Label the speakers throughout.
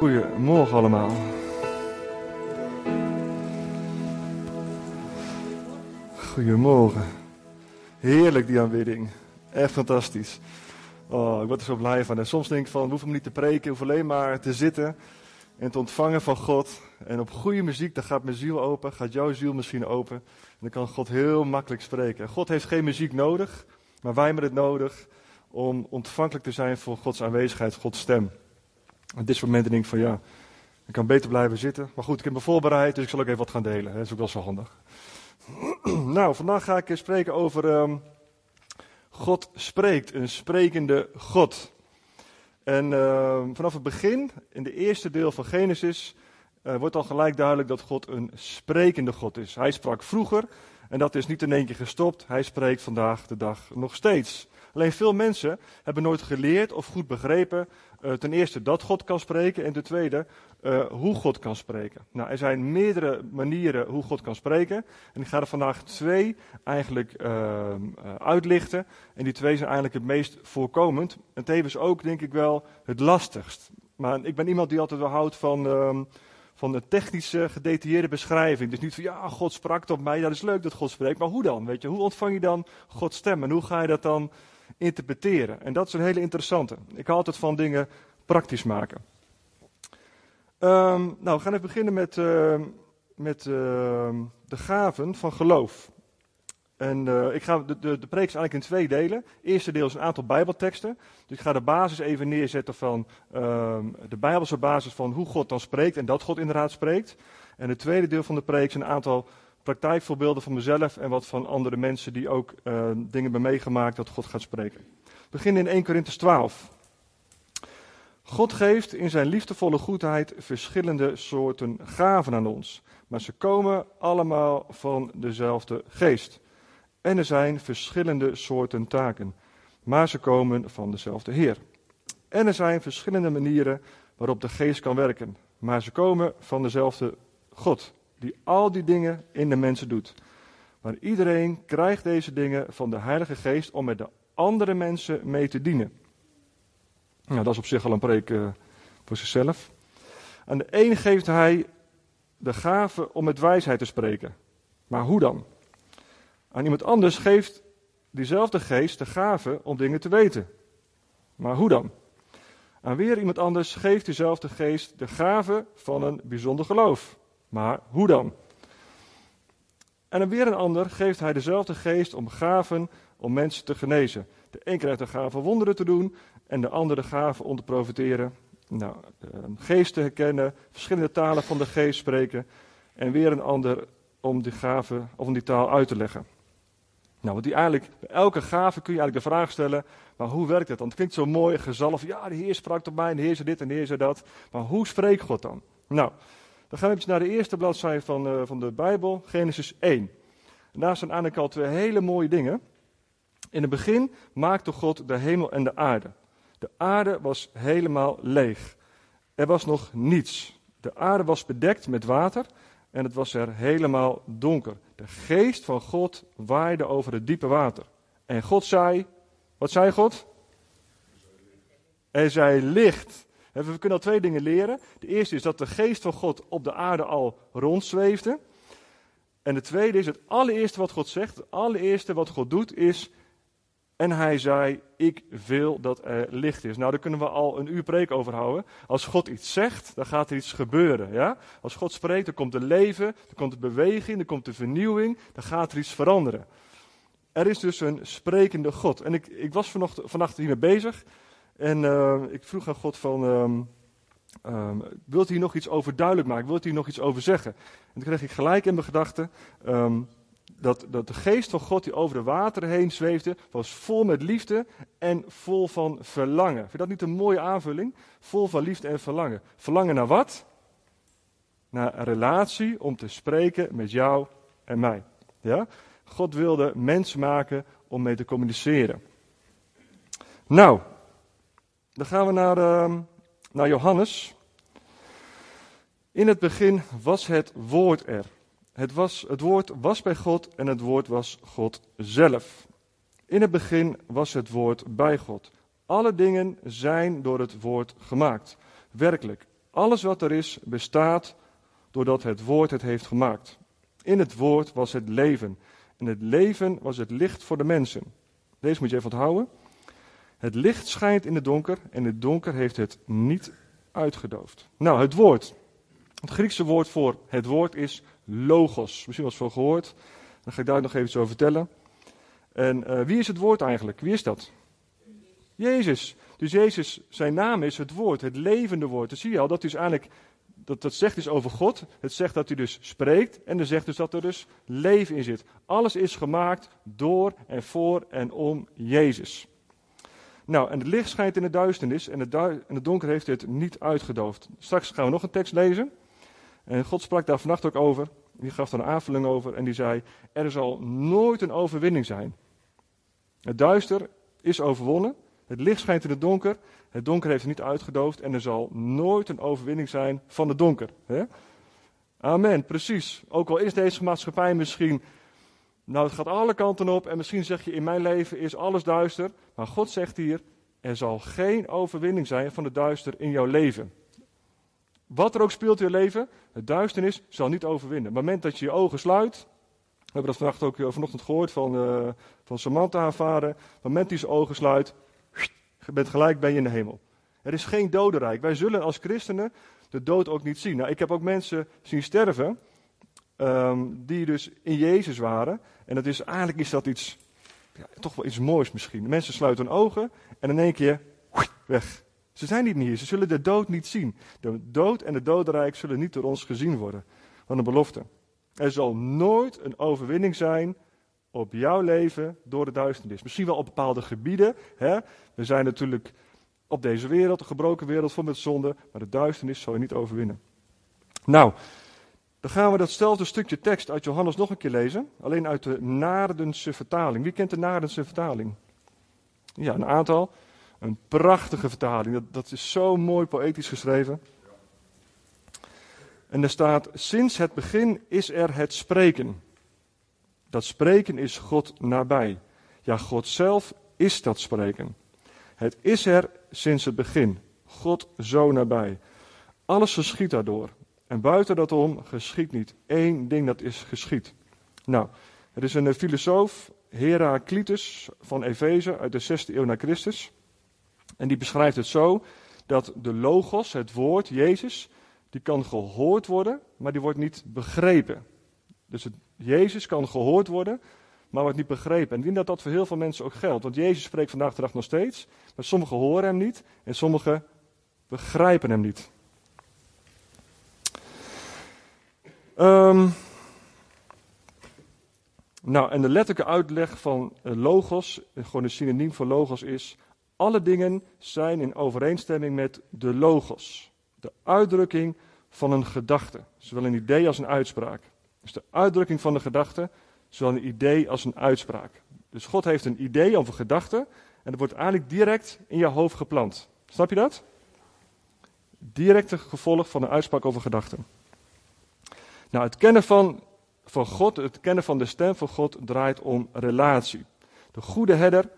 Speaker 1: Goedemorgen allemaal. Goedemorgen. Heerlijk die aanbidding. Echt fantastisch. Oh, ik word er zo blij van. Soms denk ik van, we hoeven niet te preken, hoeven alleen maar te zitten en te ontvangen van God. En op goede muziek, dan gaat mijn ziel open, gaat jouw ziel misschien open. En dan kan God heel makkelijk spreken. God heeft geen muziek nodig, maar wij hebben het nodig om ontvankelijk te zijn voor Gods aanwezigheid, Gods stem. Op dit moment denk ik van ja, ik kan beter blijven zitten. Maar goed, ik heb me voorbereid, dus ik zal ook even wat gaan delen. Dat is ook wel zo handig. nou, vandaag ga ik spreken over um, God spreekt, een sprekende God. En uh, vanaf het begin, in de eerste deel van Genesis, uh, wordt al gelijk duidelijk dat God een sprekende God is. Hij sprak vroeger en dat is niet in één keer gestopt. Hij spreekt vandaag de dag nog steeds. Alleen veel mensen hebben nooit geleerd of goed begrepen, uh, ten eerste dat God kan spreken en ten tweede uh, hoe God kan spreken. Nou, er zijn meerdere manieren hoe God kan spreken. En ik ga er vandaag twee eigenlijk uh, uitlichten. En die twee zijn eigenlijk het meest voorkomend. En tevens ook, denk ik wel, het lastigst. Maar ik ben iemand die altijd wel houdt van, uh, van een technische, gedetailleerde beschrijving. Dus niet van, ja, God sprak tot mij. Dat is leuk dat God spreekt. Maar hoe dan? Weet je, hoe ontvang je dan Gods stem? En hoe ga je dat dan interpreteren? En dat is een hele interessante. Ik hou altijd van dingen praktisch maken. Um, nou, we gaan even beginnen met, uh, met uh, de gaven van geloof. En uh, ik ga de, de, de preek is eigenlijk in twee delen. Het eerste deel is een aantal bijbelteksten. Dus ik ga de basis even neerzetten van ehm, de bijbelse basis van hoe God dan spreekt en dat God inderdaad spreekt. En het tweede deel van de preek is een aantal praktijkvoorbeelden van mezelf en wat van andere mensen die ook ehm, dingen hebben meegemaakt dat God gaat spreken. We beginnen in 1 Corinthians 12. God geeft in zijn liefdevolle goedheid verschillende soorten gaven aan ons, maar ze komen allemaal van dezelfde geest. En er zijn verschillende soorten taken, maar ze komen van dezelfde Heer. En er zijn verschillende manieren waarop de geest kan werken, maar ze komen van dezelfde God, die al die dingen in de mensen doet. Maar iedereen krijgt deze dingen van de Heilige Geest om met de andere mensen mee te dienen. Nou, dat is op zich al een preek uh, voor zichzelf. Aan de een geeft hij de gave om met wijsheid te spreken. Maar hoe dan? Aan iemand anders geeft diezelfde geest de gave om dingen te weten. Maar hoe dan? Aan weer iemand anders geeft diezelfde geest de gave van een bijzonder geloof. Maar hoe dan? En aan weer een ander geeft hij dezelfde geest om gaven om mensen te genezen. De een krijgt de gave wonderen te doen en de andere gave om te profiteren. Nou, geest te herkennen, verschillende talen van de geest spreken en weer een ander om die gave of om die taal uit te leggen. Nou, want die eigenlijk, bij elke gave kun je eigenlijk de vraag stellen, maar hoe werkt het dan? Het klinkt zo mooi, gezalf, ja, de Heer sprak tot mij, en de Heer zei dit en de Heer zei dat. Maar hoe spreekt God dan? Nou, dan gaan we even naar de eerste bladzijde van, uh, van de Bijbel, Genesis 1. En daar staan eigenlijk al twee hele mooie dingen. In het begin maakte God de hemel en de aarde. De aarde was helemaal leeg. Er was nog niets. De aarde was bedekt met water en het was er helemaal donker. De geest van God waaide over het diepe water. En God zei, wat zei God? Er zei licht. We kunnen al twee dingen leren. De eerste is dat de geest van God op de aarde al rondzweefde. En de tweede is het allereerste wat God zegt, het allereerste wat God doet is en hij zei, ik wil dat er licht is. Nou, daar kunnen we al een uur preek over houden. Als God iets zegt, dan gaat er iets gebeuren. Ja? Als God spreekt, dan komt er leven, dan komt er beweging, dan komt er vernieuwing, dan gaat er iets veranderen. Er is dus een sprekende God. En ik, ik was vannacht, vannacht hiermee bezig. En uh, ik vroeg aan God van, um, um, wilt u hier nog iets over duidelijk maken? Wilt u hier nog iets over zeggen? En toen kreeg ik gelijk in mijn gedachten... Dat, dat de geest van God die over de wateren heen zweefde, was vol met liefde en vol van verlangen. Vind je dat niet een mooie aanvulling? Vol van liefde en verlangen. Verlangen naar wat? Naar een relatie om te spreken met jou en mij. Ja? God wilde mens maken om mee te communiceren. Nou, dan gaan we naar, uh, naar Johannes. In het begin was het woord er. Het, was, het woord was bij God en het woord was God zelf. In het begin was het woord bij God. Alle dingen zijn door het woord gemaakt. Werkelijk, Alles wat er is, bestaat doordat het woord het heeft gemaakt. In het woord was het leven. En het leven was het licht voor de mensen. Deze moet je even onthouden. Het licht schijnt in het donker en het donker heeft het niet uitgedoofd. Nou, het woord. Het Griekse woord voor het woord is logos. Misschien wel eens van gehoord. Dan ga ik daar nog even over vertellen. En uh, wie is het woord eigenlijk? Wie is dat? Jezus. Dus Jezus, zijn naam is het woord, het levende woord. Dan zie je al, dat is eigenlijk, dat, dat zegt dus over God. Het zegt dat hij dus spreekt en dan zegt dus dat er dus leven in zit. Alles is gemaakt door en voor en om Jezus. Nou, en het licht schijnt in de duisternis en het, en het donker heeft het niet uitgedoofd. Straks gaan we nog een tekst lezen. En God sprak daar vannacht ook over. Die gaf daar een aanvulling over en die zei: Er zal nooit een overwinning zijn. Het duister is overwonnen. Het licht schijnt in het donker. Het donker heeft het niet uitgedoofd. En er zal nooit een overwinning zijn van het donker. Amen, precies. Ook al is deze maatschappij misschien. Nou, het gaat alle kanten op. En misschien zeg je: In mijn leven is alles duister. Maar God zegt hier: Er zal geen overwinning zijn van het duister in jouw leven. Wat er ook speelt in je leven, het duisternis zal niet overwinnen. Op het moment dat je je ogen sluit, we hebben dat vannacht ook eh, vanochtend gehoord van, uh, van Samantha, haar. Op het moment dat je zijn ogen sluit, bent gelijk ben je in de hemel. Er is geen dodenrijk. Wij zullen als christenen de dood ook niet zien. Nou, ik heb ook mensen zien sterven, um, die dus in Jezus waren. En dat is, eigenlijk is dat iets, ja, toch wel iets moois misschien. Mensen sluiten hun ogen en in één keer, weg. Ze zijn niet meer. Ze zullen de dood niet zien. De dood en het dodenrijk zullen niet door ons gezien worden. Van een belofte. Er zal nooit een overwinning zijn op jouw leven door de duisternis. Misschien wel op bepaalde gebieden. Hè? We zijn natuurlijk op deze wereld, een gebroken wereld vol met zonde. Maar de duisternis zal je niet overwinnen. Nou, dan gaan we datzelfde stukje tekst uit Johannes nog een keer lezen. Alleen uit de Naardense vertaling. Wie kent de Naardense vertaling? Ja, een aantal. Een prachtige vertaling. Dat, dat is zo mooi poëtisch geschreven. En er staat: Sinds het begin is er het spreken. Dat spreken is God nabij. Ja, God zelf is dat spreken. Het is er sinds het begin. God zo nabij. Alles geschiet daardoor. En buiten dat om geschiet niet één ding dat is geschied. Nou, er is een filosoof, Heraclitus van Efeze uit de 6e eeuw na Christus. En die beschrijft het zo dat de logos, het woord, Jezus, die kan gehoord worden, maar die wordt niet begrepen. Dus Jezus kan gehoord worden, maar wordt niet begrepen. En ik dat dat voor heel veel mensen ook geldt. Want Jezus spreekt vandaag de dag nog steeds, maar sommigen horen hem niet en sommigen begrijpen hem niet. Um, nou, en de letterlijke uitleg van logos, gewoon een synoniem voor logos is alle dingen zijn in overeenstemming met de logos, de uitdrukking van een gedachte, zowel een idee als een uitspraak. Dus de uitdrukking van de gedachte, zowel een idee als een uitspraak. Dus God heeft een idee of een gedachte en dat wordt eigenlijk direct in je hoofd geplant. Snap je dat? Directe gevolg van een uitspraak over gedachten. Nou, het kennen van, van God, het kennen van de stem van God draait om relatie. De goede herder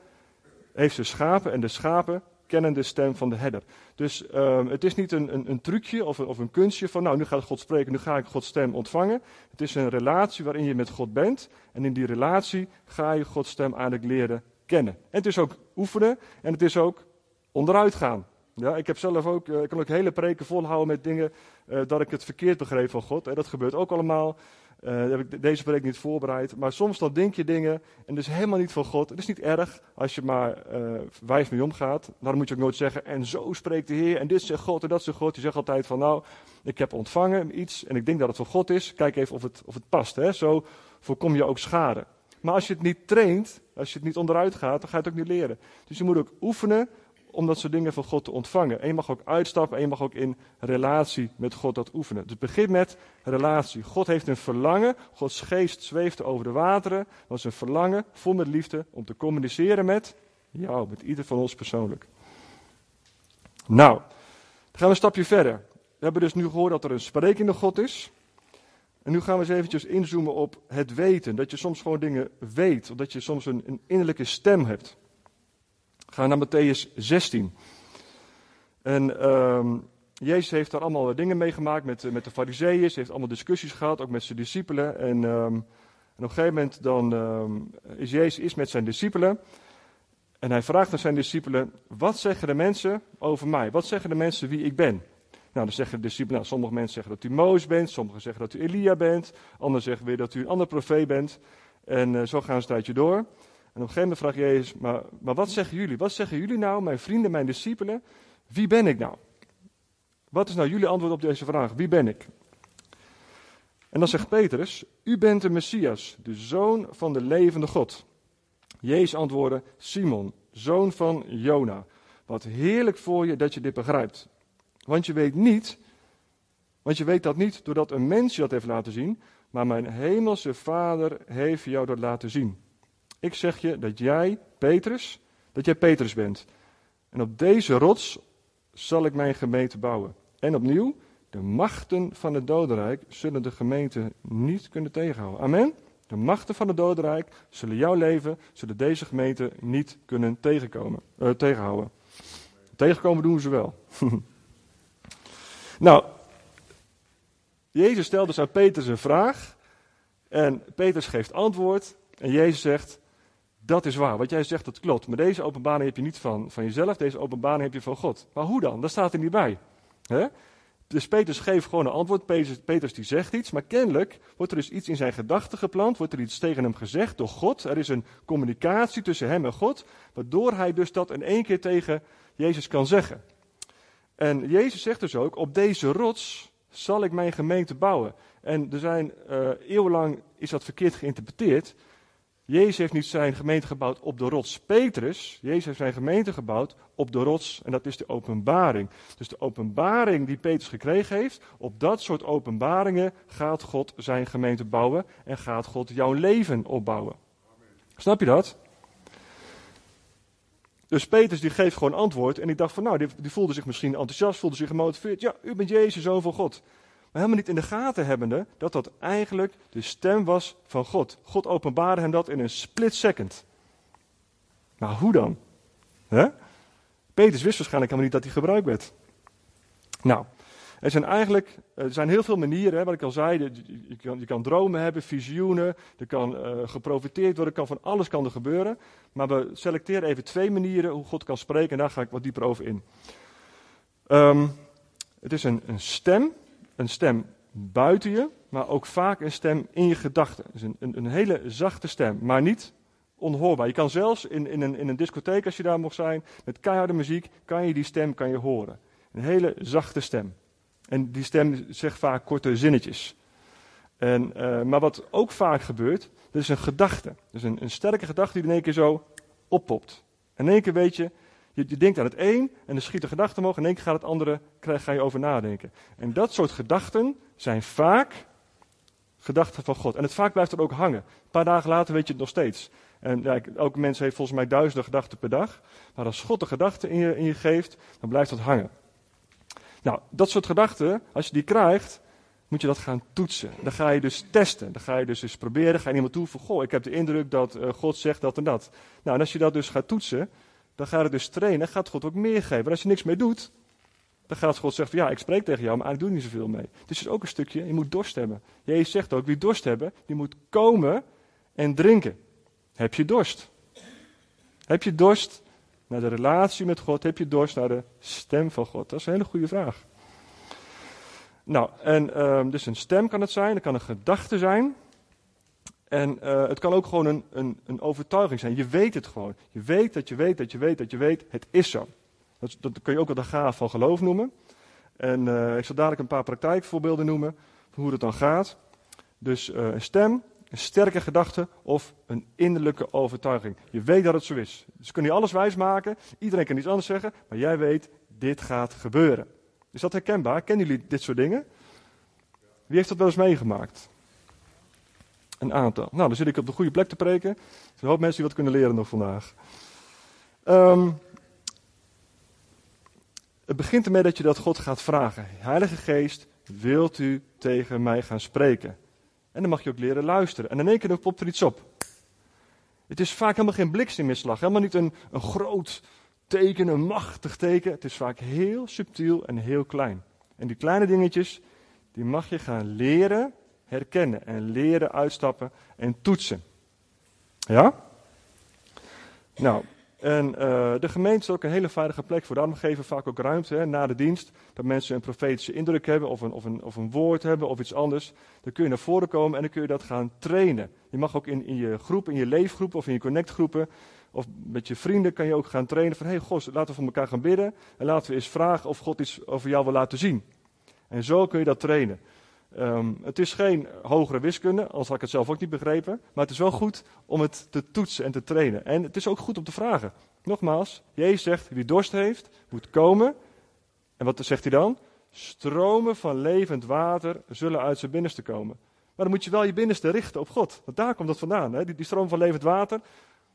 Speaker 1: heeft ze schapen en de schapen kennen de stem van de herder. Dus um, het is niet een, een, een trucje of een, of een, kunstje van, nou, nu gaat God spreken, nu ga ik Gods stem ontvangen. Het is een relatie waarin je met God bent. En in die relatie ga je Gods stem eigenlijk leren kennen. En het is ook oefenen en het is ook onderuit gaan. Ja, ik heb zelf ook, uh, ik kan ook hele preken volhouden met dingen uh, dat ik het verkeerd begreep van God. En dat gebeurt ook allemaal. Uh, heb ik deze preek niet voorbereid. Maar soms dan denk je dingen en is helemaal niet van God. Het is niet erg als je maar uh, wijs mee omgaat. Daarom moet je ook nooit zeggen, en zo spreekt de Heer, en dit zegt God, en dat zegt God. Je zegt altijd van, nou, ik heb ontvangen iets en ik denk dat het van God is. Kijk even of het, of het past. Hè? Zo voorkom je ook schade. Maar als je het niet traint, als je het niet onderuit gaat, dan ga je het ook niet leren. Dus je moet ook oefenen om dat soort dingen van God te ontvangen. En je mag ook uitstappen en je mag ook in relatie met God dat oefenen. Dus begin met relatie. God heeft een verlangen. Gods geest zweeft over de wateren. Dat is een verlangen, vol met liefde, om te communiceren met jou, met ieder van ons persoonlijk. Nou, dan gaan we een stapje verder. We hebben dus nu gehoord dat er een sprekende God is. En nu gaan we eens eventjes inzoomen op het weten. Dat je soms gewoon dingen weet. Of dat je soms een, een innerlijke stem hebt. Ga naar Matthäus 16. En um, Jezus heeft daar allemaal dingen meegemaakt met, met de fariseeën. Ze heeft allemaal discussies gehad, ook met zijn discipelen. En, ehm, op een gegeven moment dan, ehm, is Jezus is met zijn discipelen. En hij vraagt aan zijn discipelen, wat zeggen de mensen over mij? Wat zeggen de mensen wie ik ben? Nou, dan zeggen de discipelen, nou, sommige mensen zeggen dat u Mozes bent, sommigen zeggen dat u Elia bent, anderen zeggen weer dat u een ander profeet bent. En uh, zo gaan ze een tijdje door. En op een gegeven moment vraagt Jezus, maar, maar wat zeggen jullie? Wat zeggen jullie nou, mijn vrienden, mijn discipelen? Wie ben ik nou? Wat is nou jullie antwoord op deze vraag? Wie ben ik? En dan zegt Petrus, u bent de Messias, de zoon van de levende God. Jezus antwoordde, Simon, zoon van Jona. Wat heerlijk voor je dat je dit begrijpt. Want je weet niet, want je weet dat niet doordat een mens je dat heeft laten zien, maar mijn hemelse Vader heeft jou dat laten zien. Ik zeg je dat jij, Petrus, dat jij Petrus bent. En op deze rots zal ik mijn gemeente bouwen. En opnieuw, de machten van het dodenrijk zullen de gemeente niet kunnen tegenhouden. Amen. De machten van het dodenrijk zullen jouw leven, zullen deze gemeente niet kunnen tegenkomen, uh, tegenhouden. Tegenkomen doen ze wel. nou, Jezus stelt dus aan Petrus een vraag. En Petrus geeft antwoord. En Jezus zegt: Dat is waar. Wat jij zegt, dat klopt. Maar deze openbaring heb je niet van, van jezelf. Deze openbaring heb je van God. Maar hoe dan? Dat staat er niet bij. He? Dus Petrus geeft gewoon een antwoord. Petrus, Petrus, die zegt iets, maar kennelijk wordt er dus iets in zijn gedachten geplant, wordt er iets tegen hem gezegd door God. Er is een communicatie tussen hem en God, waardoor hij dus dat in één keer tegen Jezus kan zeggen. En Jezus zegt dus ook, op deze rots zal ik mijn gemeente bouwen. En er zijn uh, eeuwenlang is dat verkeerd geïnterpreteerd. Jezus heeft niet zijn gemeente gebouwd op de rots Petrus. Jezus heeft zijn gemeente gebouwd op de rots en dat is de openbaring. Dus de openbaring die Petrus gekregen heeft, op dat soort openbaringen gaat God zijn gemeente bouwen en gaat God jouw leven opbouwen. Snap je dat? Dus Petrus die geeft gewoon antwoord en ik dacht van nou, die, die voelde zich misschien enthousiast, voelde zich gemotiveerd. Ja, u bent Jezus, zoon van God. Helemaal niet in de gaten hebbende dat dat eigenlijk de stem was van God. God openbaarde hem dat in een split second. Maar hoe dan? He? Petrus wist waarschijnlijk helemaal niet dat hij gebruikt werd. Nou, er zijn eigenlijk er zijn heel veel manieren, hè, wat ik al zei. Je, kan, je kan dromen hebben, visioenen, er kan uh, geprofiteerd worden, kan van alles kan er gebeuren. Maar we selecteren even twee manieren hoe God kan spreken en daar ga ik wat dieper over in. Um, het is een, een stem een stem buiten je, maar ook vaak een stem in je gedachten. Dus een, een, een, hele zachte stem, maar niet onhoorbaar. Je kan zelfs in, in, een, in een discotheek, als je daar mocht zijn, met keiharde muziek, kan je die stem kan je horen. Een hele zachte stem. En die stem zegt vaak korte zinnetjes. En, uh, maar wat ook vaak gebeurt, dat is een gedachte. Dus een, een sterke gedachte die in één keer zo oppopt. In één keer weet je, je, je, denkt aan het een en dan schiet de gedachte omhoog en in één keer gaat het andere, ga je over nadenken. En dat soort gedachten zijn vaak gedachten van God. En het vaak blijft er ook hangen. Een paar dagen later weet je het nog steeds. En ja, elke mens heeft volgens mij duizenden gedachten per dag. Maar als God de gedachten in je, in je geeft, dan blijft dat hangen. Nou, dat soort gedachten, als je die krijgt, moet je dat gaan toetsen. Dan ga je dus testen. Dan ga je dus eens proberen. Ga je iemand toe van, goh, ik heb de indruk dat uh, God zegt dat en dat. Nou, en als je dat dus gaat toetsen, dan gaat het dus trainen. Gaat God ook meer geven. Als je niks mee doet, dan gaat God zeggen: Ja, ik spreek tegen jou, maar ik doe niet zoveel mee. Dus het is ook een stukje, je moet dorst hebben. Jezus zegt ook: Wie dorst hebben, die moet komen en drinken. Heb je dorst? Heb je dorst naar de relatie met God? Heb je dorst naar de stem van God? Dat is een hele goede vraag. Nou, en um, dus een stem kan het zijn, het kan een gedachte zijn. En uh, het kan ook gewoon een, een, een, overtuiging zijn. Je weet het gewoon. Je weet dat je weet dat je weet dat je weet. Het is zo. Dat, dat kun je ook wel de gaaf van geloof noemen. En uh, ik zal dadelijk een paar praktijkvoorbeelden noemen van hoe dat dan gaat. Dus uh, een stem, een sterke gedachte of een innerlijke overtuiging. Je weet dat het zo is. Dus kun je alles wijsmaken. Iedereen kan iets anders zeggen. Maar jij weet, dit gaat gebeuren. Is dat herkenbaar? Kennen jullie dit soort dingen? Wie heeft dat wel eens meegemaakt? Een aantal. Nou, dan zit ik op de goede plek te preken. Er zijn hoop mensen die wat kunnen leren nog vandaag. Um, het begint ermee dat je dat God gaat vragen. Heilige Geest, wilt u tegen mij gaan spreken? En dan mag je ook leren luisteren. En in één keer popt er iets op. Het is vaak helemaal geen blikseminslag. Helemaal niet een, een groot teken, een machtig teken. Het is vaak heel subtiel en heel klein. En die kleine dingetjes, die mag je gaan leren herkennen en leren uitstappen en toetsen. Ja? Nou, en uh, de gemeente is ook een hele veilige plek voor. Daarom geven vaak ook ruimte hè, na de dienst. Dat mensen een profetische indruk hebben, of een, of, een, of een woord hebben, of iets anders. Dan kun je naar voren komen en dan kun je dat gaan trainen. Je mag ook in, in je groep, in je leefgroep of in je connectgroepen. Of met je vrienden kan je ook gaan trainen van, hé hey, God, laten we voor elkaar gaan bidden. En laten we eens vragen of God iets over jou wil laten zien. En zo kun je dat trainen. Um, het is geen hogere wiskunde, anders had ik het zelf ook niet begrepen. Maar het is wel goed om het te toetsen en te trainen. En het is ook goed om te vragen. Nogmaals, Jezus zegt, wie dorst heeft, moet komen. En wat zegt hij dan? Stromen van levend water zullen uit zijn binnenste komen. Maar dan moet je wel je binnenste richten op God. Want daar komt dat vandaan. Hè? Die, die stroom van levend water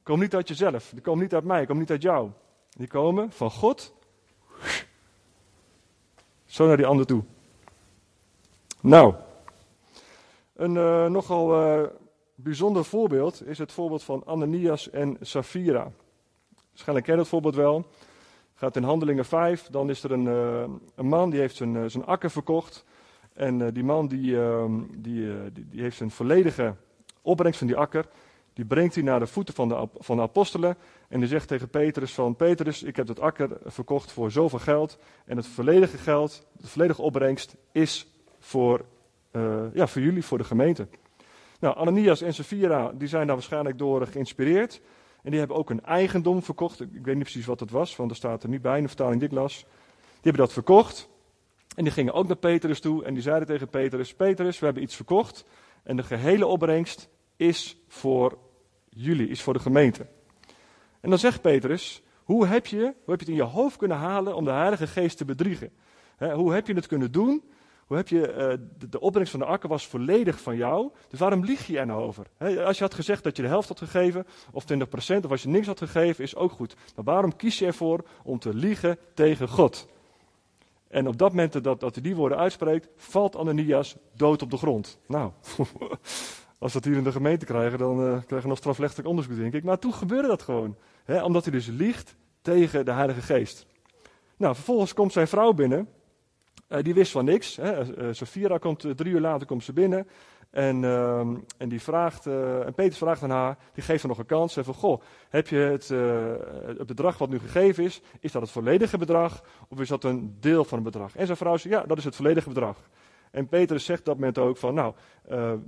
Speaker 1: komt niet uit jezelf. Die komt niet uit mij, die komt niet uit jou. Die komen van God. Zo naar die ander toe. Nou, een uh, nogal uh, bijzonder voorbeeld is het voorbeeld van Ananias en Safira. Waarschijnlijk ken je dat voorbeeld wel. Gaat in Handelingen 5, dan is er een, uh, een man die heeft zijn, zijn akker verkocht. En die man die, ehm, die, die, heeft zijn volledige opbrengst van die akker, die brengt hij naar de voeten van de, van apostelen. En die zegt tegen Petrus van, Petrus, ik heb het akker verkocht voor zoveel geld. En het volledige geld, de volledige opbrengst is voor, uh, ja, voor jullie, voor de gemeente. Nou, Ananias en Safira die zijn daar waarschijnlijk door geïnspireerd. En die hebben ook een eigendom verkocht. Ik weet niet precies wat het was, want er staat er niet bij in de vertaling dit las. Die hebben dat verkocht. En die gingen ook naar Petrus toe en die zeiden tegen Petrus: Petrus, we hebben iets verkocht. En de gehele opbrengst is voor jullie, is voor de gemeente. En dan zegt Petrus: hoe heb, je, hoe heb je het in je hoofd kunnen halen om de Heilige Geest te bedriegen? hoe heb je het kunnen doen hoe heb je, uh, de, opbrengst van de akker was volledig van jou. Dus waarom lieg je er nou over? als je had gezegd dat je de helft had gegeven, of 20%, of als je niks had gegeven, is ook goed. Maar waarom kies je ervoor om te liegen tegen God? En op dat moment dat, dat hij die woorden uitspreekt, valt Ananias dood op de grond. Nou, als we dat hier in de gemeente krijgen, dan uh, krijgen we nog strafrechtelijk onderzoek, denk ik. Maar toen gebeurde dat gewoon. Omdat hij dus liegt tegen de Heilige Geest. Nou, vervolgens komt zijn vrouw binnen. Uh, die wist van niks. Hè. Uh, Safira komt drie uur later komt ze binnen. En, uh, en, die vraagt, en Peter vraagt aan haar, die geeft haar nog een kans. En van, goh, heb je het, het bedrag wat nu gegeven is, is dat het volledige bedrag? Of is dat een deel van het bedrag? En zijn vrouw zegt, ja, dat is het volledige bedrag. En Peter zegt dat moment ook van, nou,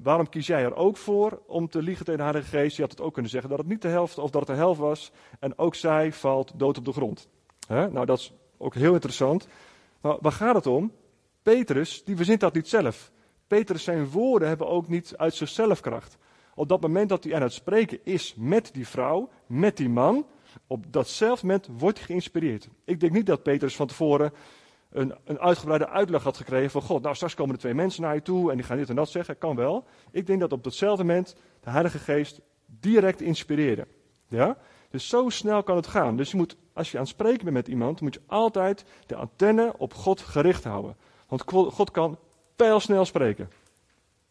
Speaker 1: waarom kies jij er ook voor om te liegen tegen de Heilige Geest? Je had het ook kunnen zeggen dat het niet de helft of dat het de helft was. En ook zij valt dood op de grond. Nou, dat is ook heel interessant. Maar waar gaat het om? Petrus, die verzint dat niet zelf. Petrus, zijn woorden hebben ook niet uit zichzelf kracht. Op dat moment dat hij aan het spreken is met die vrouw, met die man, op datzelfde moment wordt hij geïnspireerd. Ik denk niet dat Petrus van tevoren een, een uitgebreide uitleg had gekregen van God, nou straks komen er twee mensen naar je toe en die gaan dit en dat zeggen. Kan wel. Ik denk dat op datzelfde moment de Heilige Geest direct inspireerde. Ja? Dus zo snel kan het gaan. Dus je moet, als je aan het spreken bent met iemand, moet je altijd de antenne op God gericht houden. Want God kan pijlsnel spreken.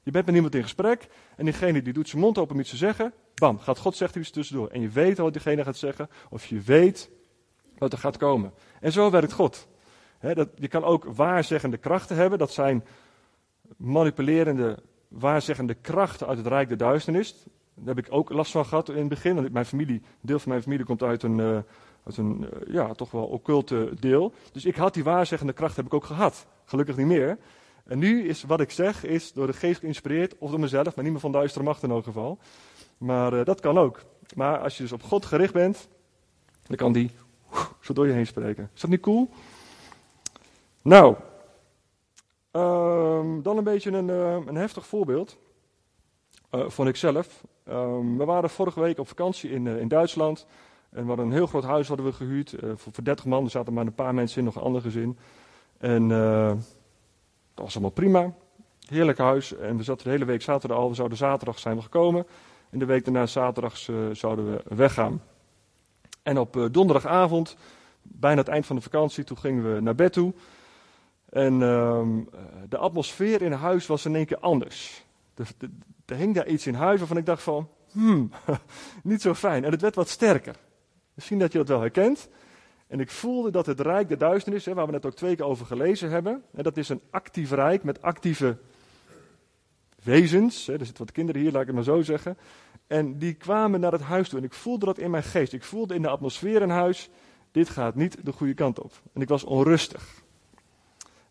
Speaker 1: Je bent met iemand in gesprek en diegene die doet zijn mond open om iets te zeggen. Bam, gaat God zegt iets tussendoor. En je weet wat diegene gaat zeggen of je weet wat er gaat komen. En zo werkt God. dat, je kan ook waarzeggende krachten hebben. Dat zijn manipulerende, waarzeggende krachten uit het rijk der duisternis. Daar heb ik ook last van gehad in het begin. Want mijn familie, deel van mijn familie komt uit een, uh, uit een uh, ja, toch wel occulte deel. Dus ik had die waarzeggende kracht heb ik ook gehad. Gelukkig niet meer. En nu is wat ik zeg, is door de geest geïnspireerd, of door mezelf, maar niet meer van duistere macht in elk geval. Maar uh, dat kan ook. Maar als je dus op God gericht bent, dan kan die zo door je heen spreken. Is dat niet cool? Nou, um, dan een beetje een, een heftig voorbeeld. Uh, vond ik zelf. Um, we waren vorige week op vakantie in, uh, in Duitsland. En we hadden een heel groot huis hadden we gehuurd. Uh, voor, voor 30 man. Er zaten maar een paar mensen in, nog een ander gezin. En dat was allemaal prima. Heerlijk huis. En we zaten de hele week zaten er al. We zouden zaterdag zijn we gekomen. En de week daarna zaterdags zouden we weggaan. En op donderdagavond, bijna het eind van de vakantie, toen gingen we naar bed toe. En ehm, de atmosfeer in huis was in één keer anders. De, de, er hing daar iets in huis waarvan ik dacht van, hmm, niet zo fijn. En het werd wat sterker. Misschien dat je dat wel herkent. En ik voelde dat het rijk der duisternis, hè, waar we net ook twee keer over gelezen hebben, en dat is een actief rijk met actieve wezens. Hè, er zitten wat kinderen hier, laat ik het maar zo zeggen. En die kwamen naar het huis toe en ik voelde dat in mijn geest. Ik voelde in de atmosfeer in huis, dit gaat niet de goede kant op. En ik was onrustig.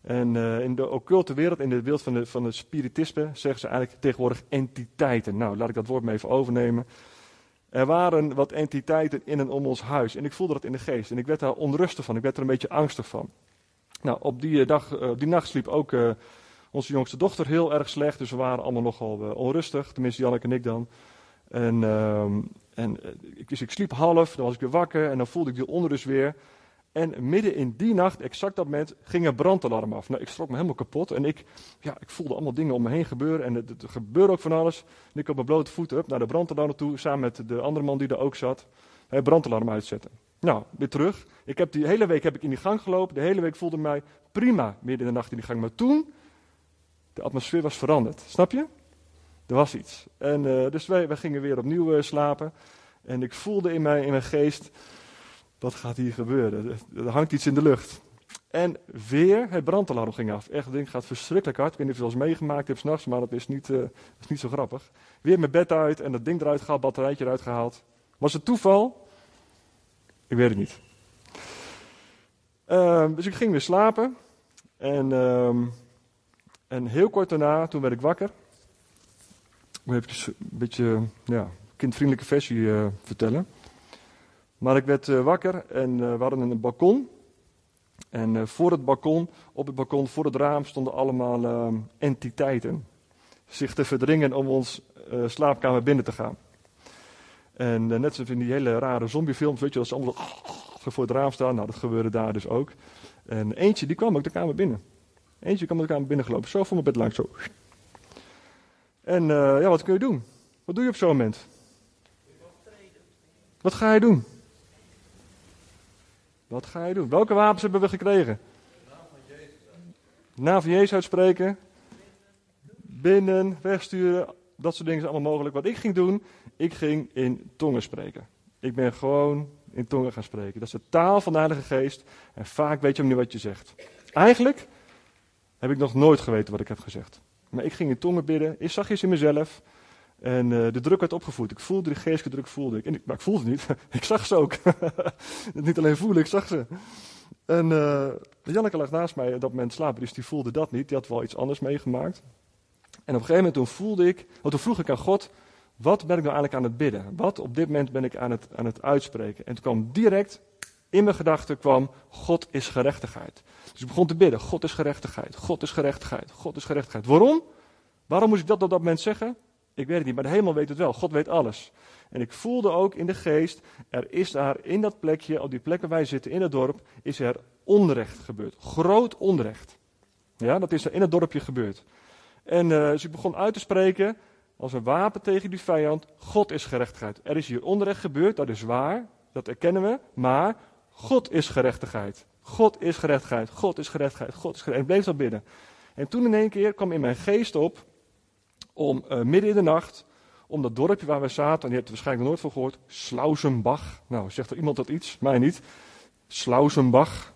Speaker 1: En uh, in de occulte wereld, in de wereld van, de, van het spiritisme, zeggen ze eigenlijk tegenwoordig entiteiten. Nou, laat ik dat woord maar even overnemen. Er waren wat entiteiten in en om ons huis. En ik voelde dat in de geest. En ik werd daar onrustig van. Ik werd er een beetje angstig van. Nou, op die, dag, uh, die nacht sliep ook onze jongste dochter heel erg slecht. Dus we waren allemaal nogal onrustig. Tenminste, Janneke en ik dan. En, ehm, en ik, dus ik sliep half, dan was ik weer wakker. En dan voelde ik die onrust weer. En midden in die nacht, exact dat moment, ging een brandalarm af. Nou, ik schrok me helemaal kapot en ik, ja, ik voelde allemaal dingen om me heen gebeuren. En er gebeurde ook van alles. En ik op mijn blote voeten naar de brandalarm toe, samen met de andere man die er ook zat. Hij brandalarm uitzetten. Nou, weer terug. Ik heb die hele week heb ik in die gang gelopen. De hele week voelde mij prima midden in de nacht in die gang. Maar toen, de atmosfeer was veranderd. Snap je? Er was iets. En uh, dus wij, wij, gingen weer opnieuw uh, slapen. En ik voelde in mijn, in mijn geest wat gaat hier gebeuren? Er hangt iets in de lucht. En weer het brandalarm ging af. Echt, het ding gaat verschrikkelijk hard. Ik weet niet of je het wel eens meegemaakt hebt s'nachts, maar dat is, niet, is niet zo grappig. Weer mijn bed uit en dat ding eruit gehaald, batterijtje eruit gehaald. Was het toeval? Ik weet het niet. Uh, dus ik ging weer slapen. En, uh, en heel kort daarna, toen werd ik wakker. Ik moet even een beetje ja, kindvriendelijke versie uh, vertellen. Maar ik werd uh, wakker en uh, we hadden een balkon. En uh, voor het balkon, op het balkon, voor het raam stonden allemaal entiteiten. Zich te verdringen om ons slaapkamer binnen te gaan. En net zoals in die hele rare zombiefilms, weet je, dat ze allemaal voor het raam staan. Nou, dat gebeurde daar dus ook. En eentje, die kwam ook de kamer binnen. Eentje kwam de kamer binnengelopen, zo voor mijn bed langs, zo. En ja, wat kun je doen? Wat doe je op zo'n moment? Wat ga je doen? Wat ga je doen? Welke wapens hebben we gekregen? Naam van Jezus uitspreken. Binnen, wegsturen. Dat soort dingen zijn allemaal mogelijk. Wat ik ging doen, ik ging in tongen spreken. Ik ben gewoon in tongen gaan spreken. Dat is de taal van de Heilige Geest. En vaak weet je hem niet wat je zegt. Eigenlijk heb ik nog nooit geweten wat ik heb gezegd. Maar ik ging in tongen bidden. Ik zag iets in mezelf. En uh, de druk werd opgevoerd. Ik voelde de geestelijke druk, voelde ik. En ik maar ik voelde het niet. ik zag ze ook. niet alleen voelen, ik zag ze. En uh, Janneke lag naast mij op dat moment slapen, dus die voelde dat niet. Die had wel iets anders meegemaakt. En op een gegeven moment toen voelde ik, want toen vroeg ik aan God, wat ben ik nou eigenlijk aan het bidden? Wat op dit moment ben ik aan het, aan het uitspreken? En toen kwam direct in mijn gedachten kwam, God is gerechtigheid. Dus ik begon te bidden, God is gerechtigheid, God is gerechtigheid, God is gerechtigheid. Waarom? Waarom moest ik dat op dat moment zeggen? Ik weet het niet, maar de hemel weet het wel. God weet alles. En ik voelde ook in de geest, er is daar in dat plekje, op die plek waar wij zitten in het dorp, is er onrecht gebeurd. Groot onrecht. Ja, dat is er in het dorpje gebeurd. En uh, dus ik begon uit te spreken als een wapen tegen die vijand. God is gerechtigheid. Er is hier onrecht gebeurd, dat is waar. Dat erkennen we. Maar God is gerechtigheid. God is gerechtigheid. God is gerechtigheid. God is gerechtigheid. En ik bleef dat bidden. En toen in één keer kwam in mijn geest op om uh, midden in de nacht, om dat dorpje waar we zaten, en je hebt er waarschijnlijk nog nooit van gehoord, Slausenbach. Nou, zegt er iemand dat iets? Mij niet. Slausenbach.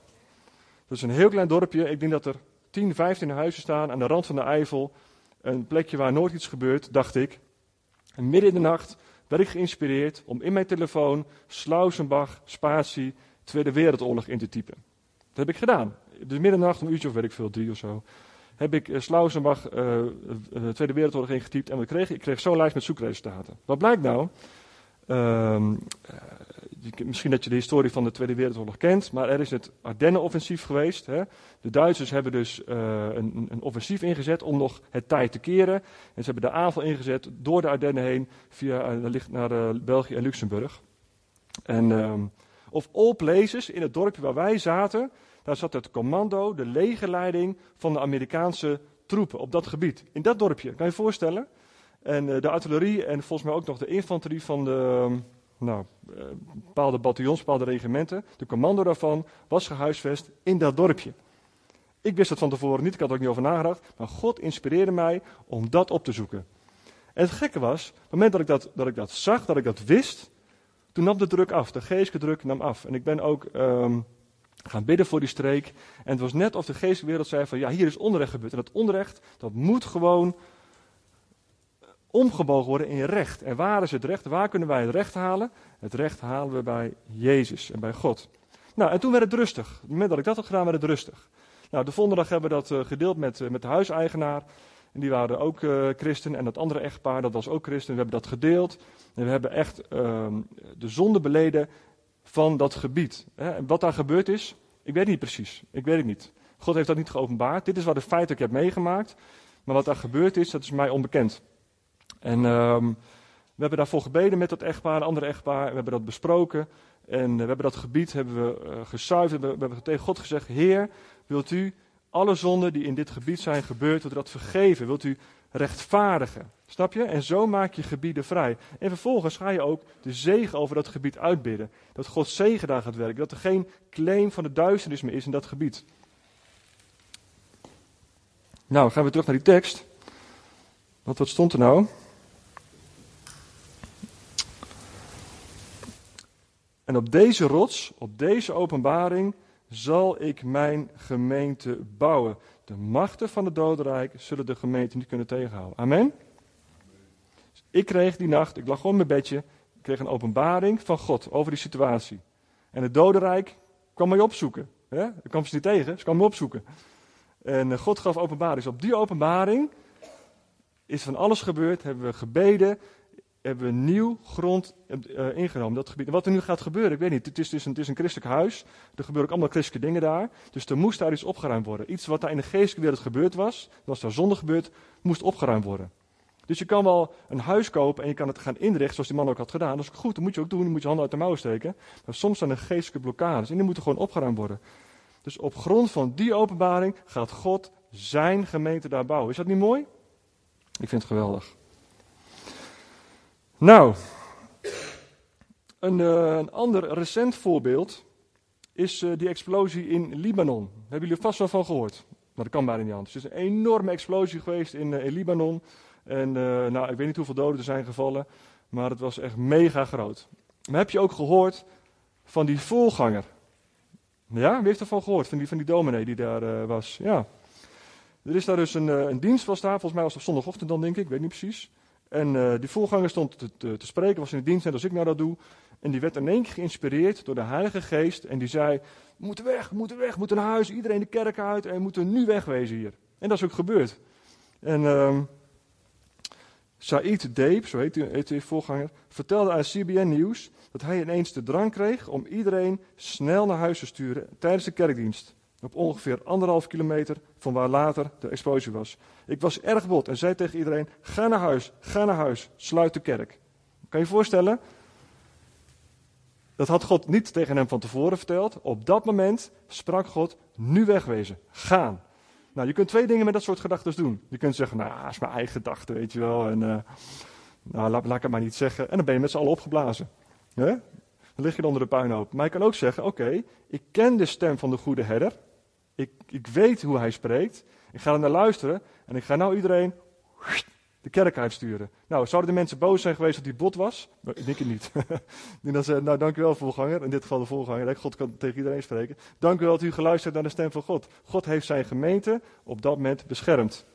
Speaker 1: Dat is een heel klein dorpje. Ik denk dat er 10, 15 huizen staan aan de rand van de Eifel. Een plekje waar nooit iets gebeurt, dacht ik. En midden in de nacht werd ik geïnspireerd om in mijn telefoon Slausenbach, spatie, Tweede Wereldoorlog in te typen. Dat heb ik gedaan. Dus middernacht, een uurtje of weet ik veel, drie of zo heb ik uh, Slausenbach uh, de Tweede Wereldoorlog ingetypt en we kregen, ik kreeg zo'n lijst met zoekresultaten. Wat blijkt nou? Uh, misschien dat je de historie van de Tweede Wereldoorlog kent, maar er is het Ardennenoffensief geweest. Hè. De Duitsers hebben dus een, een, offensief ingezet om nog het tijd te keren. En ze hebben de aanval ingezet door de Ardennen heen via naar België en Luxemburg. En ehm, of all places, in het dorpje waar wij zaten, daar zat het commando, de legerleiding van de Amerikaanse troepen op dat gebied. In dat dorpje, kan je je voorstellen? En uh, de artillerie en volgens mij ook nog de infanterie van de, uh, nou, uh, bepaalde bataljons, bepaalde regimenten. De commando daarvan was gehuisvest in dat dorpje. Ik wist dat van tevoren niet, ik had er ook niet over nagedacht. Maar God inspireerde mij om dat op te zoeken. En het gekke was, op het moment dat ik dat, dat ik dat zag, dat ik dat wist, Toen nam de druk af, de geestelijke druk nam af. En ik ben ook ehm, gaan bidden voor die streek. En het was net of de geestelijke wereld zei van, ja, hier is onrecht gebeurd. En dat onrecht, dat moet gewoon omgebogen worden in recht. En waar is het recht? Waar kunnen wij het recht halen? Het recht halen we bij Jezus en bij God. Nou, en toen werd het rustig. Op het moment dat ik dat had gedaan, werd het rustig. Nou, de volgende hebben we dat uh, gedeeld met, uh, met de huiseigenaar. En die waren ook uh, christen. En dat andere echtpaar, dat was ook christen. We hebben dat gedeeld. En we hebben echt ehm, de zonde beleden van dat gebied. Wat daar gebeurd is, ik weet niet precies. Ik weet het niet. God heeft dat niet geopenbaard. Dit is wat de ik heb meegemaakt. Maar wat daar gebeurd is, dat is mij onbekend. En um, we hebben daarvoor gebeden met dat echtpaar, een andere echtpaar. We hebben dat besproken. En we hebben dat gebied hebben we, uh, gezuiverd. We, we hebben tegen God gezegd: Heer, wilt u alle zonden die in dit gebied zijn gebeurd, wilt u dat vergeven? Wilt u rechtvaardigen? Snap je? En zo maak je gebieden vrij. En vervolgens ga je ook de zegen over dat gebied uitbidden. Dat God zegen daar gaat werken. Dat er geen claim van de duisternis meer is in dat gebied. Nou, gaan we terug naar die tekst. Wat stond er nou? En op deze rots, op deze openbaring, zal ik mijn gemeente bouwen. De machten van het dodenrijk zullen de gemeente niet kunnen tegenhouden. Amen? Ik kreeg die nacht, ik lag in mijn bedje, ik kreeg een openbaring van God over die situatie. En het dodenrijk kwam mij opzoeken. Hè? Ik kwam ze niet tegen, ze kwam me opzoeken. En eh, God gaf openbaring. Dus op die openbaring is van alles gebeurd, hebben we gebeden, hebben we nieuw grond uh, ingenomen, dat gebied. En wat er nu gaat gebeuren, ik weet niet. Het is, is, een, het is een christelijk huis. Er gebeuren ook allemaal christelijke dingen daar. Dus er moest daar iets opgeruimd worden. Iets wat daar in de geestelijke wereld gebeurd was, was daar zonde gebeurd, moest opgeruimd worden. Dus je kan wel een huis kopen en je kan het gaan inrichten zoals die man ook had gedaan. Dat is goed, dat moet je ook doen. Dan moet je handen uit de mouw steken. Maar soms zijn er geestelijke blokkades en die moeten gewoon opgeruimd worden. Dus op grond van die openbaring gaat God zijn gemeente daar bouwen. Is dat niet mooi? Ik vind het geweldig. Nou, een, uh, een ander recent voorbeeld is uh, die explosie in Libanon. Daar hebben jullie vast wel van gehoord. Maar dat kan bijna niet anders. Het is een enorme explosie geweest in, uh, in Libanon. En nou, ik weet niet hoeveel doden er zijn gevallen, maar het was echt mega groot. Maar heb je ook gehoord van die voorganger? Ja, wie heeft ervan gehoord? Van die, van die dominee die daar was. Ja. Er is daar dus een, een dienst was daar, volgens mij was het zondagochtend dan denk ik, ik weet niet precies. En uh, die voorganger stond te, te, spreken, was in de dienst net als ik nou dat doe. En die werd in één keer geïnspireerd door de Heilige Geest. En die zei, we moeten weg, we moeten weg, we moeten naar huis. Iedereen de kerk uit en we moeten nu wegwezen hier. En dat is ook gebeurd. En um, Said Deep, zo heet, die voorganger, vertelde aan CBN Nieuws dat hij ineens de drang kreeg om iedereen snel naar huis te sturen tijdens de kerkdienst. Op ongeveer anderhalf kilometer van waar later de explosie was. Ik was erg bot en zei tegen iedereen: ga naar huis, ga naar huis, sluit de kerk. Kan je je voorstellen? Dat had God niet tegen hem van tevoren verteld. Op dat moment sprak God: nu wegwezen, gaan. Nou, je kunt twee dingen met dat soort gedachten doen. Je kunt zeggen: nou, dat is mijn eigen gedachte, weet je wel. En, uh, nou, laat, ik het maar niet zeggen. En dan ben je met z'n allen opgeblazen. Dan lig je onder de puinhoop. Maar je kan ook zeggen: oké, ik ken de stem van de goede herder. Ik, ik weet hoe hij spreekt. Ik ga er naar luisteren. En ik ga nou iedereen de kerk uitsturen. Nou, zouden de mensen boos zijn geweest dat hij bot was? Nou, ik denk het niet. en dan zei nou dankjewel voorganger. In dit geval de voorganger. God kan tegen iedereen spreken. Dank u wel dat u geluisterd naar de stem van God. God heeft zijn gemeente op dat moment beschermd.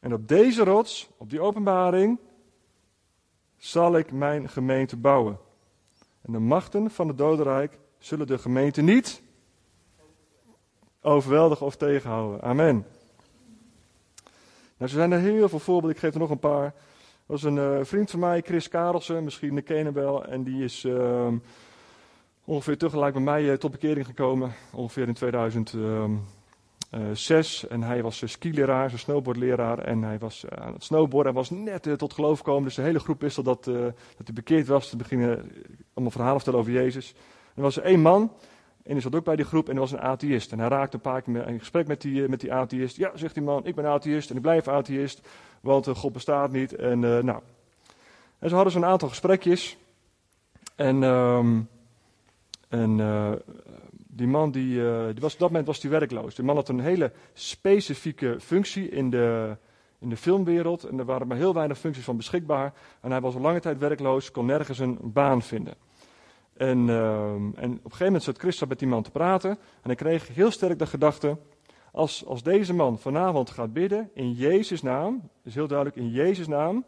Speaker 1: En op deze rots, op die openbaring, zal ik mijn gemeente bouwen. En de machten van het dodenrijk zullen de gemeente niet overweldigen of tegenhouden. Amen. Nou, er zijn er heel veel voorbeelden. Ik geef er nog een paar. Er was een uh, vriend van mij, Chris Karelsen, misschien ken je wel. En die is uh, ongeveer tegelijk bij mij uh, tot bekering gekomen. Ongeveer in 2006. En hij was skileraar, een snowboardleraar. En hij was aan het snowboarden. Hij was net tot geloof gekomen. Dus de hele groep wist al dat, dat hij bekeerd was. Te beginnen allemaal verhalen vertellen over Jezus. er was één man. En hij zat ook bij die groep en hij was een atheïst. En hij raakte een paar keer in gesprek met die, met die atheïst. Ja, zegt die man, ik ben atheïst en ik blijf atheïst, want uh, God bestaat niet. En, uh, nou. en ze hadden zo'n aantal gesprekjes. En, um, en die man, die, die was, op dat moment was die werkloos. Die man had een hele specifieke functie in de, in de filmwereld en er waren maar heel weinig functies van beschikbaar. En hij was al lange tijd werkloos, kon nergens een baan vinden. En, ehm, en op een gegeven moment zat Christa met die man te praten en hij kreeg heel sterk de gedachte, als, als deze man vanavond gaat bidden in Jezus' naam, dus heel duidelijk in Jezus' naam,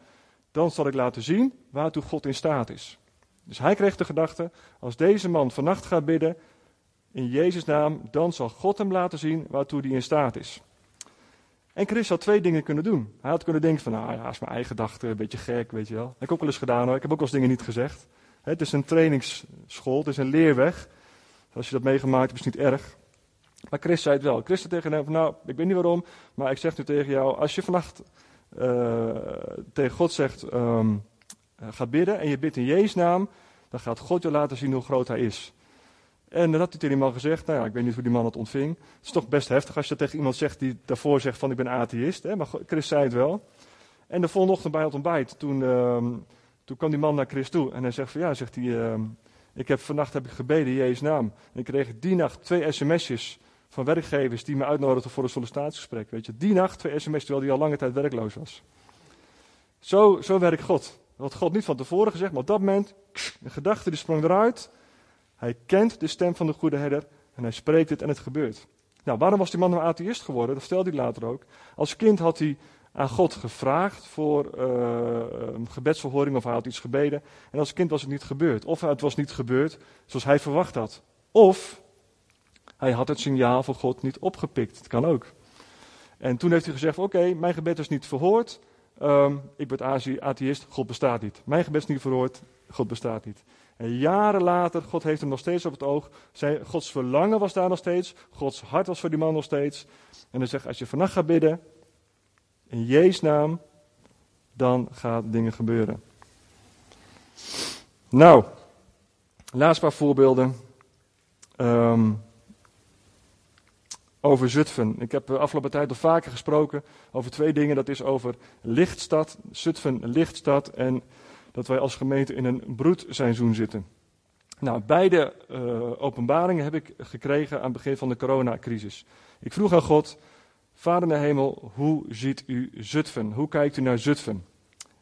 Speaker 1: dan zal ik laten zien waartoe God in staat is. Dus hij kreeg de gedachte, als deze man vannacht gaat bidden in Jezus' naam, dan zal God hem laten zien waartoe hij in staat is. En Chris had twee dingen kunnen doen. Hij had kunnen denken van, nou ja, is mijn eigen gedachte, een beetje gek, weet je wel. Dat heb ik ook wel eens gedaan hoor, ik heb ook wel eens dingen niet gezegd. Het is een trainingsschool, het is een leerweg. Als je dat meegemaakt hebt, is het niet erg. Maar Chris zei het wel. Chris zei tegen hem nou, ik weet niet waarom, maar ik zeg nu tegen jou, als je vannacht uh, tegen God zegt, um, ga bidden en je bidt in Jezus naam, dan gaat God je laten zien hoe groot hij is. En dan had hij tegen die man gezegd, nou ja, ik weet niet hoe die man het ontving. Het is toch best heftig als je dat tegen iemand zegt die daarvoor zegt van ik ben atheïst. Hè? Maar Chris zei het wel. En de volgende ochtend bij het ontbijt, toen, uh, toen kwam die man naar Chris toe. En hij zegt van ja, zegt hij, uh, ik heb vannacht heb ik gebeden in Jezus naam. En ik kreeg die nacht twee sms'jes van werkgevers die me uitnodigden voor een sollicitatiegesprek. Weet je, die nacht twee sms'jes terwijl hij al lange tijd werkloos was. Zo, zo werkt God. Had God niet van tevoren gezegd, maar op dat moment, een gedachte die sprong eruit. Hij kent de stem van de goede herder en hij spreekt het en het gebeurt. Nou, waarom was die man een atheïst geworden? Dat vertelde hij later ook. Als kind had hij aan God gevraagd voor uh, gebedsverhoring of hij had iets gebeden. En als kind was het niet gebeurd. Of het was niet gebeurd zoals hij verwacht had. Of hij had het signaal van God niet opgepikt. Dat kan ook. En toen heeft hij gezegd: Oké, mijn gebed is niet verhoord. Um, ik ben atheïst, God bestaat niet. Mijn gebed is niet verhoord, God bestaat niet. En jaren later, God heeft hem nog steeds op het oog. Zijn, Gods verlangen was daar nog steeds. Gods hart was voor die man nog steeds. En hij zegt, als je vannacht gaat bidden, in Jezus naam, dan gaan dingen gebeuren. Nou, laatst paar voorbeelden. Um, over Zutphen. Ik heb de afgelopen tijd al vaker gesproken over twee dingen. Dat is over lichtstad, Zutphen lichtstad en dat wij als gemeente in een broedseizoen zitten. Nou, beide uh, openbaringen heb ik gekregen aan het begin van de coronacrisis. Ik vroeg aan God, Vader in de hemel, hoe ziet u Zutphen? Hoe kijkt u naar Zutphen?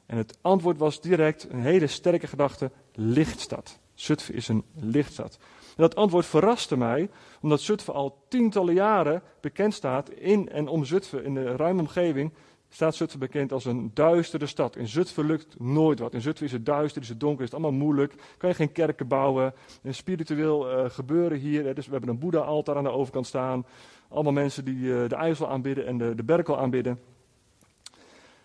Speaker 1: En het antwoord was direct een hele sterke gedachte, lichtstad. Zutphen is een lichtstad. En dat antwoord verraste mij, omdat Zutphen al tientallen jaren bekend staat in en om Zutphen, in de ruime omgeving, staat Zutphen bekend als een duistere stad. In Zutphen lukt nooit wat. In Zutphen is het duister, is het donker, is het allemaal moeilijk. Kan je geen kerken bouwen. Een spiritueel uh, gebeuren hier. Dus we hebben een Boeddha-altaar aan de overkant staan. Allemaal mensen die uh, de IJssel aanbidden en de, de Berkel aanbidden.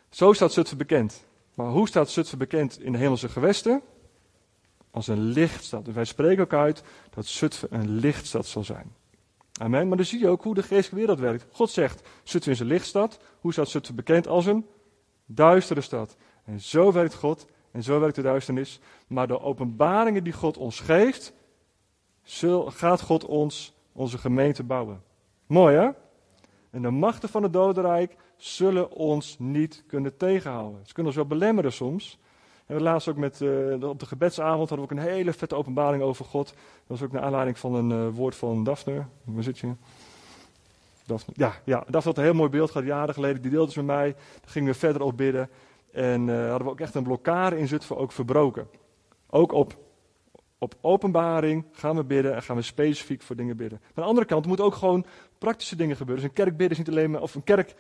Speaker 1: Zo staat Zutphen bekend. Maar hoe staat Zutphen bekend in de hemelse gewesten? Als een lichtstad. Dus wij spreken ook uit dat Zutphen een lichtstad zal zijn. Amen. Maar dan zie je ook hoe de geestelijke wereld werkt. God zegt, Zutphen is een lichtstad. Hoe staat Zutphen bekend als een duistere stad? En zo werkt God en zo werkt de duisternis. Maar de openbaringen die God ons geeft, gaat God ons, onze gemeente bouwen. Mooi hè? En de machten van het dodenrijk zullen ons niet kunnen tegenhouden. Ze kunnen ons wel belemmeren soms. En laatst ook met, uh, op de gebedsavond hadden we ook een hele vette openbaring over God. Dat was ook naar aanleiding van een uh, woord van Daphne. Waar zit je? Daphne. Ja, ja, Daphne had een heel mooi beeld gehad jaren geleden. Die deelde ze met mij. Daar gingen we verder op bidden. En uh, hadden we ook echt een blokkade in Zutphen ook verbroken. Ook op, op openbaring gaan we bidden en gaan we specifiek voor dingen bidden. Aan de andere kant moeten ook gewoon praktische dingen gebeuren. Dus een kerk bidden is niet alleen maar, of een kerk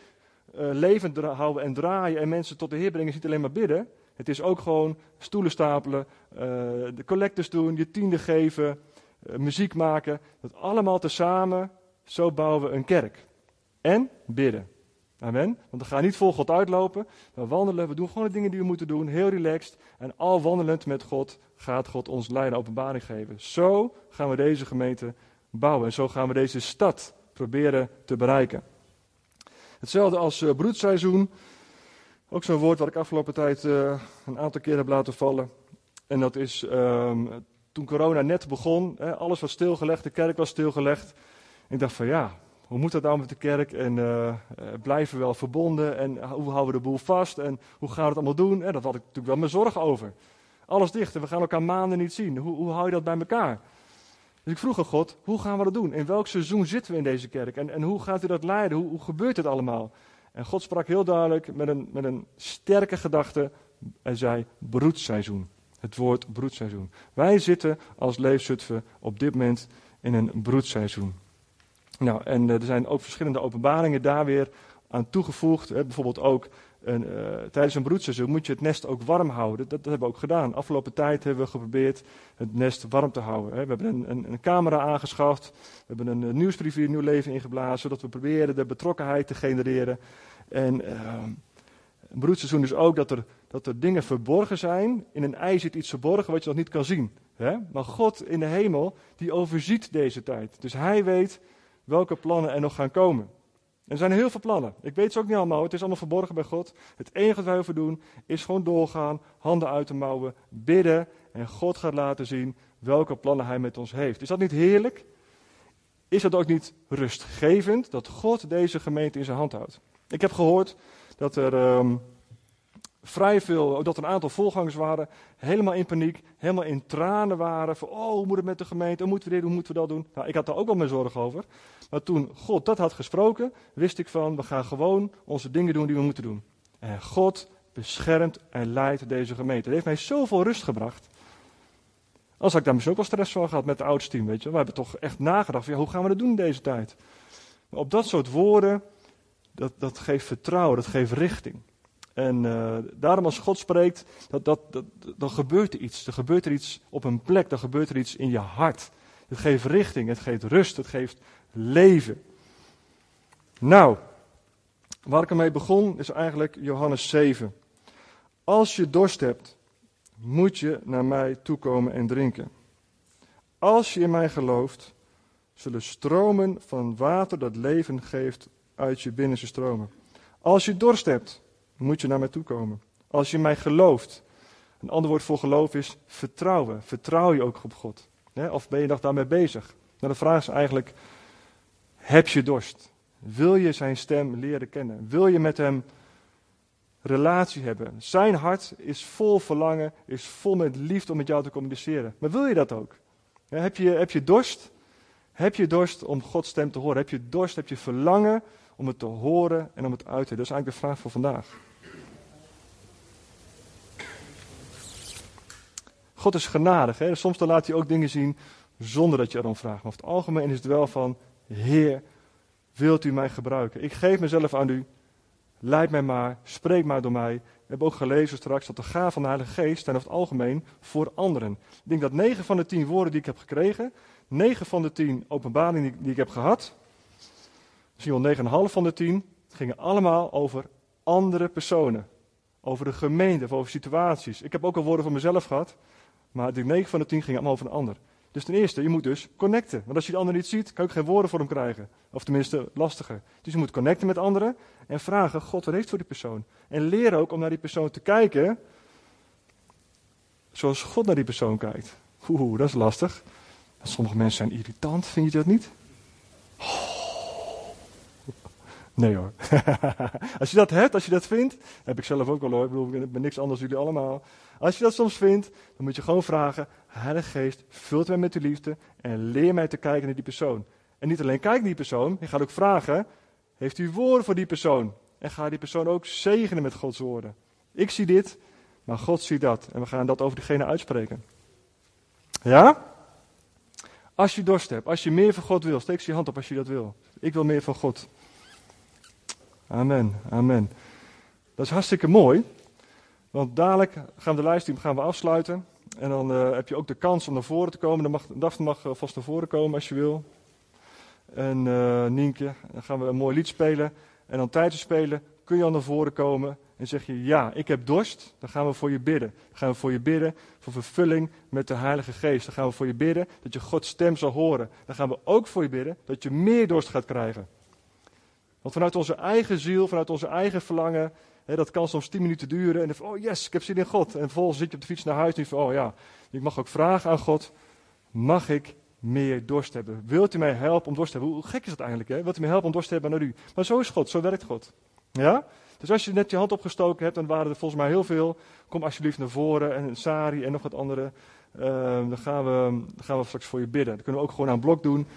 Speaker 1: levend houden en draaien en mensen tot de Heer brengen is niet alleen maar bidden. Het is ook gewoon stoelen stapelen, uh, de collectors doen, je tiende geven, uh, muziek maken. Dat allemaal tezamen, zo bouwen we een kerk. En bidden. Amen. Want we gaan niet vol God uitlopen. We wandelen, we doen gewoon de dingen die we moeten doen, heel relaxed. En al wandelend met God gaat God ons leiden openbaring geven. Zo gaan we deze gemeente bouwen. En zo gaan we deze stad proberen te bereiken. Hetzelfde als uh, broedseizoen. Ook zo'n woord wat ik afgelopen tijd uh, een aantal keer heb laten vallen. En dat is um, toen corona net begon, hè, alles was stilgelegd, de kerk was stilgelegd. ik dacht van ja, hoe moet dat nou met de kerk? En uh, blijven we wel verbonden? En hoe houden we de boel vast? En hoe gaan we het allemaal doen? En dat had ik natuurlijk wel mijn zorgen over. Alles dicht en we gaan elkaar maanden niet zien. Hoe, hoe hou je dat bij elkaar? Dus ik vroeg aan God, hoe gaan we dat doen? In welk seizoen zitten we in deze kerk? En, en hoe gaat u dat leiden? Hoe, hoe gebeurt het allemaal? En God sprak heel duidelijk met een, met een sterke gedachte. Hij zei broedseizoen. Het woord broedseizoen. Wij zitten als Leefzutphen op dit moment in een broedseizoen. Nou, en er zijn ook verschillende openbaringen daar weer aan toegevoegd. Bijvoorbeeld ook uh, tijdens een broedseizoen moet je het nest ook warm houden. Dat, hebben we ook gedaan. Afgelopen tijd hebben we geprobeerd het nest warm te houden. Hè. We hebben een, een, camera aangeschaft. We hebben een, een nieuwsbrief hier Nieuw Leven ingeblazen. Zodat we proberen de betrokkenheid te genereren. En uh, een broedseizoen is ook dat er, dat er dingen verborgen zijn. In een ei zit iets verborgen wat je nog niet kan zien. Hè. Maar God in de hemel, die overziet deze tijd. Dus hij weet welke plannen er nog gaan komen. Er zijn heel veel plannen. Ik weet ze ook niet allemaal. Het is allemaal verborgen bij God. Het enige wat wij hoeven doen is gewoon doorgaan, handen uit de mouwen, bidden en God gaat laten zien welke plannen Hij met ons heeft. Is dat niet heerlijk? Is dat ook niet rustgevend dat God deze gemeente in zijn hand houdt? Ik heb gehoord dat er um, vrij veel, dat een aantal voorgangers waren, helemaal in paniek, helemaal in tranen waren. Van, oh, hoe moet het met de gemeente? Hoe moeten we dit, hoe moeten we dat doen? Nou, ik had daar ook wel mijn zorgen over. Maar toen God dat had gesproken, wist ik van, we gaan gewoon onze dingen doen die we moeten doen. En God beschermt en leidt deze gemeente. Dat heeft mij zoveel rust gebracht. Als ik daar misschien ook wel stress van gehad met het team, weet je. We hebben toch echt nagedacht, ja, hoe gaan we dat doen in deze tijd? Maar op dat soort woorden, dat, dat geeft vertrouwen, dat geeft richting. En uh, daarom als God spreekt, dat, dat, dat, dan gebeurt er iets. Er gebeurt er iets op een plek, dan gebeurt er iets in je hart. Het geeft richting, het geeft rust, het geeft leven. Nou, waar ik ermee begon is eigenlijk Johannes 7. Als je dorst hebt, moet je naar mij toekomen en drinken. Als je in mij gelooft, zullen stromen van water dat leven geeft uit je binnenste stromen. Als je dorst hebt, moet je naar mij toe komen. Als je mij gelooft. Een ander woord voor geloof is vertrouwen. Vertrouw je ook op God? Of ben je nog daarmee bezig? Nou, de vraag is eigenlijk, heb je dorst? Wil je zijn stem leren kennen? Wil je met hem relatie hebben? Zijn hart is vol verlangen, is vol met liefde om met jou te communiceren. Maar wil je dat ook? Heb je, heb je dorst? Heb je dorst om Gods stem te horen? Heb je dorst, heb je verlangen om het te horen en om het uit te Dat is eigenlijk de vraag voor vandaag. God is genadig. Hè? Soms dan laat hij ook dingen zien zonder dat je erom vraagt. Maar over het algemeen is het wel van, Heer, wilt u mij gebruiken? Ik geef mezelf aan u. Leid mij maar, spreek maar door mij. We hebben ook gelezen straks dat de gaven van de Heilige Geest zijn over het algemeen voor anderen. Ik denk dat 9 van de 10 woorden die ik heb gekregen, 9 van de 10 openbaringen die, die ik heb gehad, misschien wel 9,5 van de 10, gingen allemaal over andere personen. Over de gemeente of over situaties. Ik heb ook al woorden van mezelf gehad, maar de 9 van de 10 gingen allemaal over een ander. Dus ten eerste, je moet dus connecten. Want als je de ander niet ziet, kan je ook geen woorden voor hem krijgen. Of tenminste, lastiger. Dus je moet connecten met anderen en vragen, God, wat heeft voor die persoon? En leren ook om naar die persoon te kijken zoals God naar die persoon kijkt. Oeh, dat is lastig. Sommige mensen zijn irritant, vind je dat niet? Nee hoor. als je dat hebt, als je dat vindt, heb ik zelf ook al hoor. Ik bedoel, ik ben niks anders dan jullie allemaal. Als je dat soms vindt, dan moet je gewoon vragen: Heilige Geest, vult mij met uw liefde en leer mij te kijken naar die persoon. En niet alleen kijken naar die persoon, je gaat ook vragen: Heeft u woorden voor die persoon? En ga die persoon ook zegenen met Gods woorden. Ik zie dit, maar God ziet dat. En we gaan dat over diegene uitspreken. Ja? Als je dorst hebt, als je meer van God wil, steek je hand op als je dat wil. Ik wil meer van God. Amen, amen. Dat is hartstikke mooi. Want dadelijk gaan we de livestream gaan we afsluiten. En dan uh, heb je ook de kans om naar voren te komen. Dan mag, Daphne mag vast naar voren komen als je wil. En uh, Nienke, dan gaan we een mooi lied spelen. En dan tijdens spelen kun je al naar voren komen. En zeg je, ja, ik heb dorst. Dan gaan we voor je bidden. Dan gaan we voor je bidden voor vervulling met de Heilige Geest. Dan gaan we voor je bidden dat je Gods stem zal horen. Dan gaan we ook voor je bidden dat je meer dorst gaat krijgen. Want vanuit onze eigen ziel, vanuit onze eigen verlangen, hè, dat kan soms tien minuten duren. En dan van, oh yes, ik heb zin in God. En vervolgens zit je op de fiets naar huis en van, oh ja, ik mag ook vragen aan God, mag ik meer dorst hebben? Wilt u mij helpen om dorst te hebben? Hoe gek is dat eigenlijk, hè? Wilt u mij helpen om dorst te hebben naar u? Maar zo is God, zo werkt God. Ja? Dus als je net je hand opgestoken hebt, dan waren er volgens mij heel veel. Kom alsjeblieft naar voren en Sari en nog wat andere. Uh, dan, gaan we, dan gaan we straks voor je bidden. Dan kunnen we ook gewoon aan blok doen.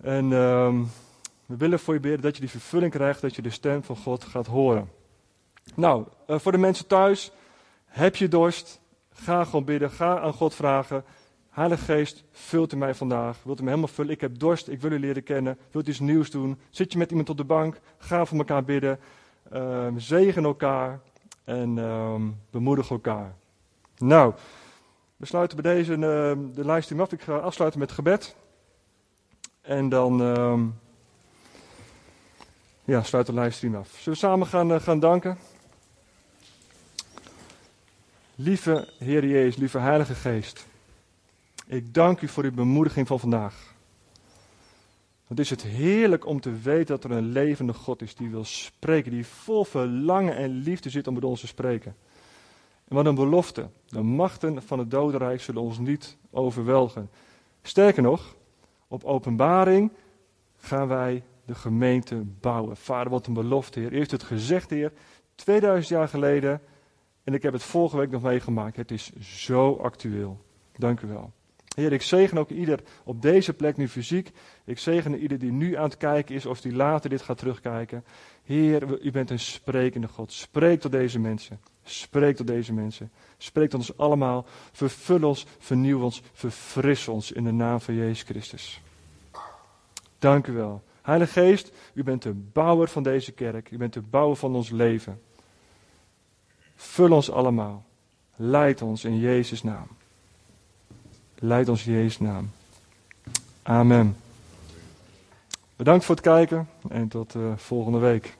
Speaker 1: En... Uh, We willen voor je bidden dat je die vervulling krijgt, dat je de stem van God gaat horen. Nou, uh, voor de mensen thuis, heb je dorst? Ga gewoon bidden, ga aan God vragen. Heilige Geest, vult u mij vandaag. Wilt u me helemaal vullen? Ik heb dorst, ik wil u leren kennen. Wilt u iets nieuws doen? Zit je met iemand op de bank? Ga voor elkaar bidden. Uh, zegen elkaar en uh, bemoedig elkaar. Nou, we sluiten bij deze uh, de livestream af. Ik ga afsluiten met gebed. En dan ja, sluit de livestream af. Zullen we samen gaan, eh, gaan danken? Lieve Heer Jezus, lieve Heilige Geest. Ik dank u voor uw bemoediging van vandaag. Het is het heerlijk om te weten dat er een levende God is die wil spreken, die vol verlangen en liefde zit om met ons te spreken. En wat een belofte. De machten van het dodenrijk zullen ons niet overweldigen. Sterker nog, op openbaring gaan wij de gemeente bouwen. Vader, wat een belofte, Heer. Heeft het gezegd, Heer, 2000 jaar geleden. En ik heb het vorige week nog meegemaakt. Het is zo actueel. Dank u wel. Heer, ik zegen ook ieder op deze plek nu fysiek. Ik zegen ieder die nu aan het kijken is of die later dit gaat terugkijken. Heer, u bent een sprekende God. Spreek tot deze mensen. Spreek tot deze mensen. Spreek tot ons allemaal. Vervul ons, vernieuw ons, verfris ons in de naam van Jezus Christus. Dank u wel. Heilige Geest, u bent de bouwer van deze kerk. U bent de bouwer van ons leven. Vul ons allemaal. Leid ons in Jezus' naam. Leid ons in Jezus' naam. Amen. Bedankt voor het kijken en tot uh, volgende week.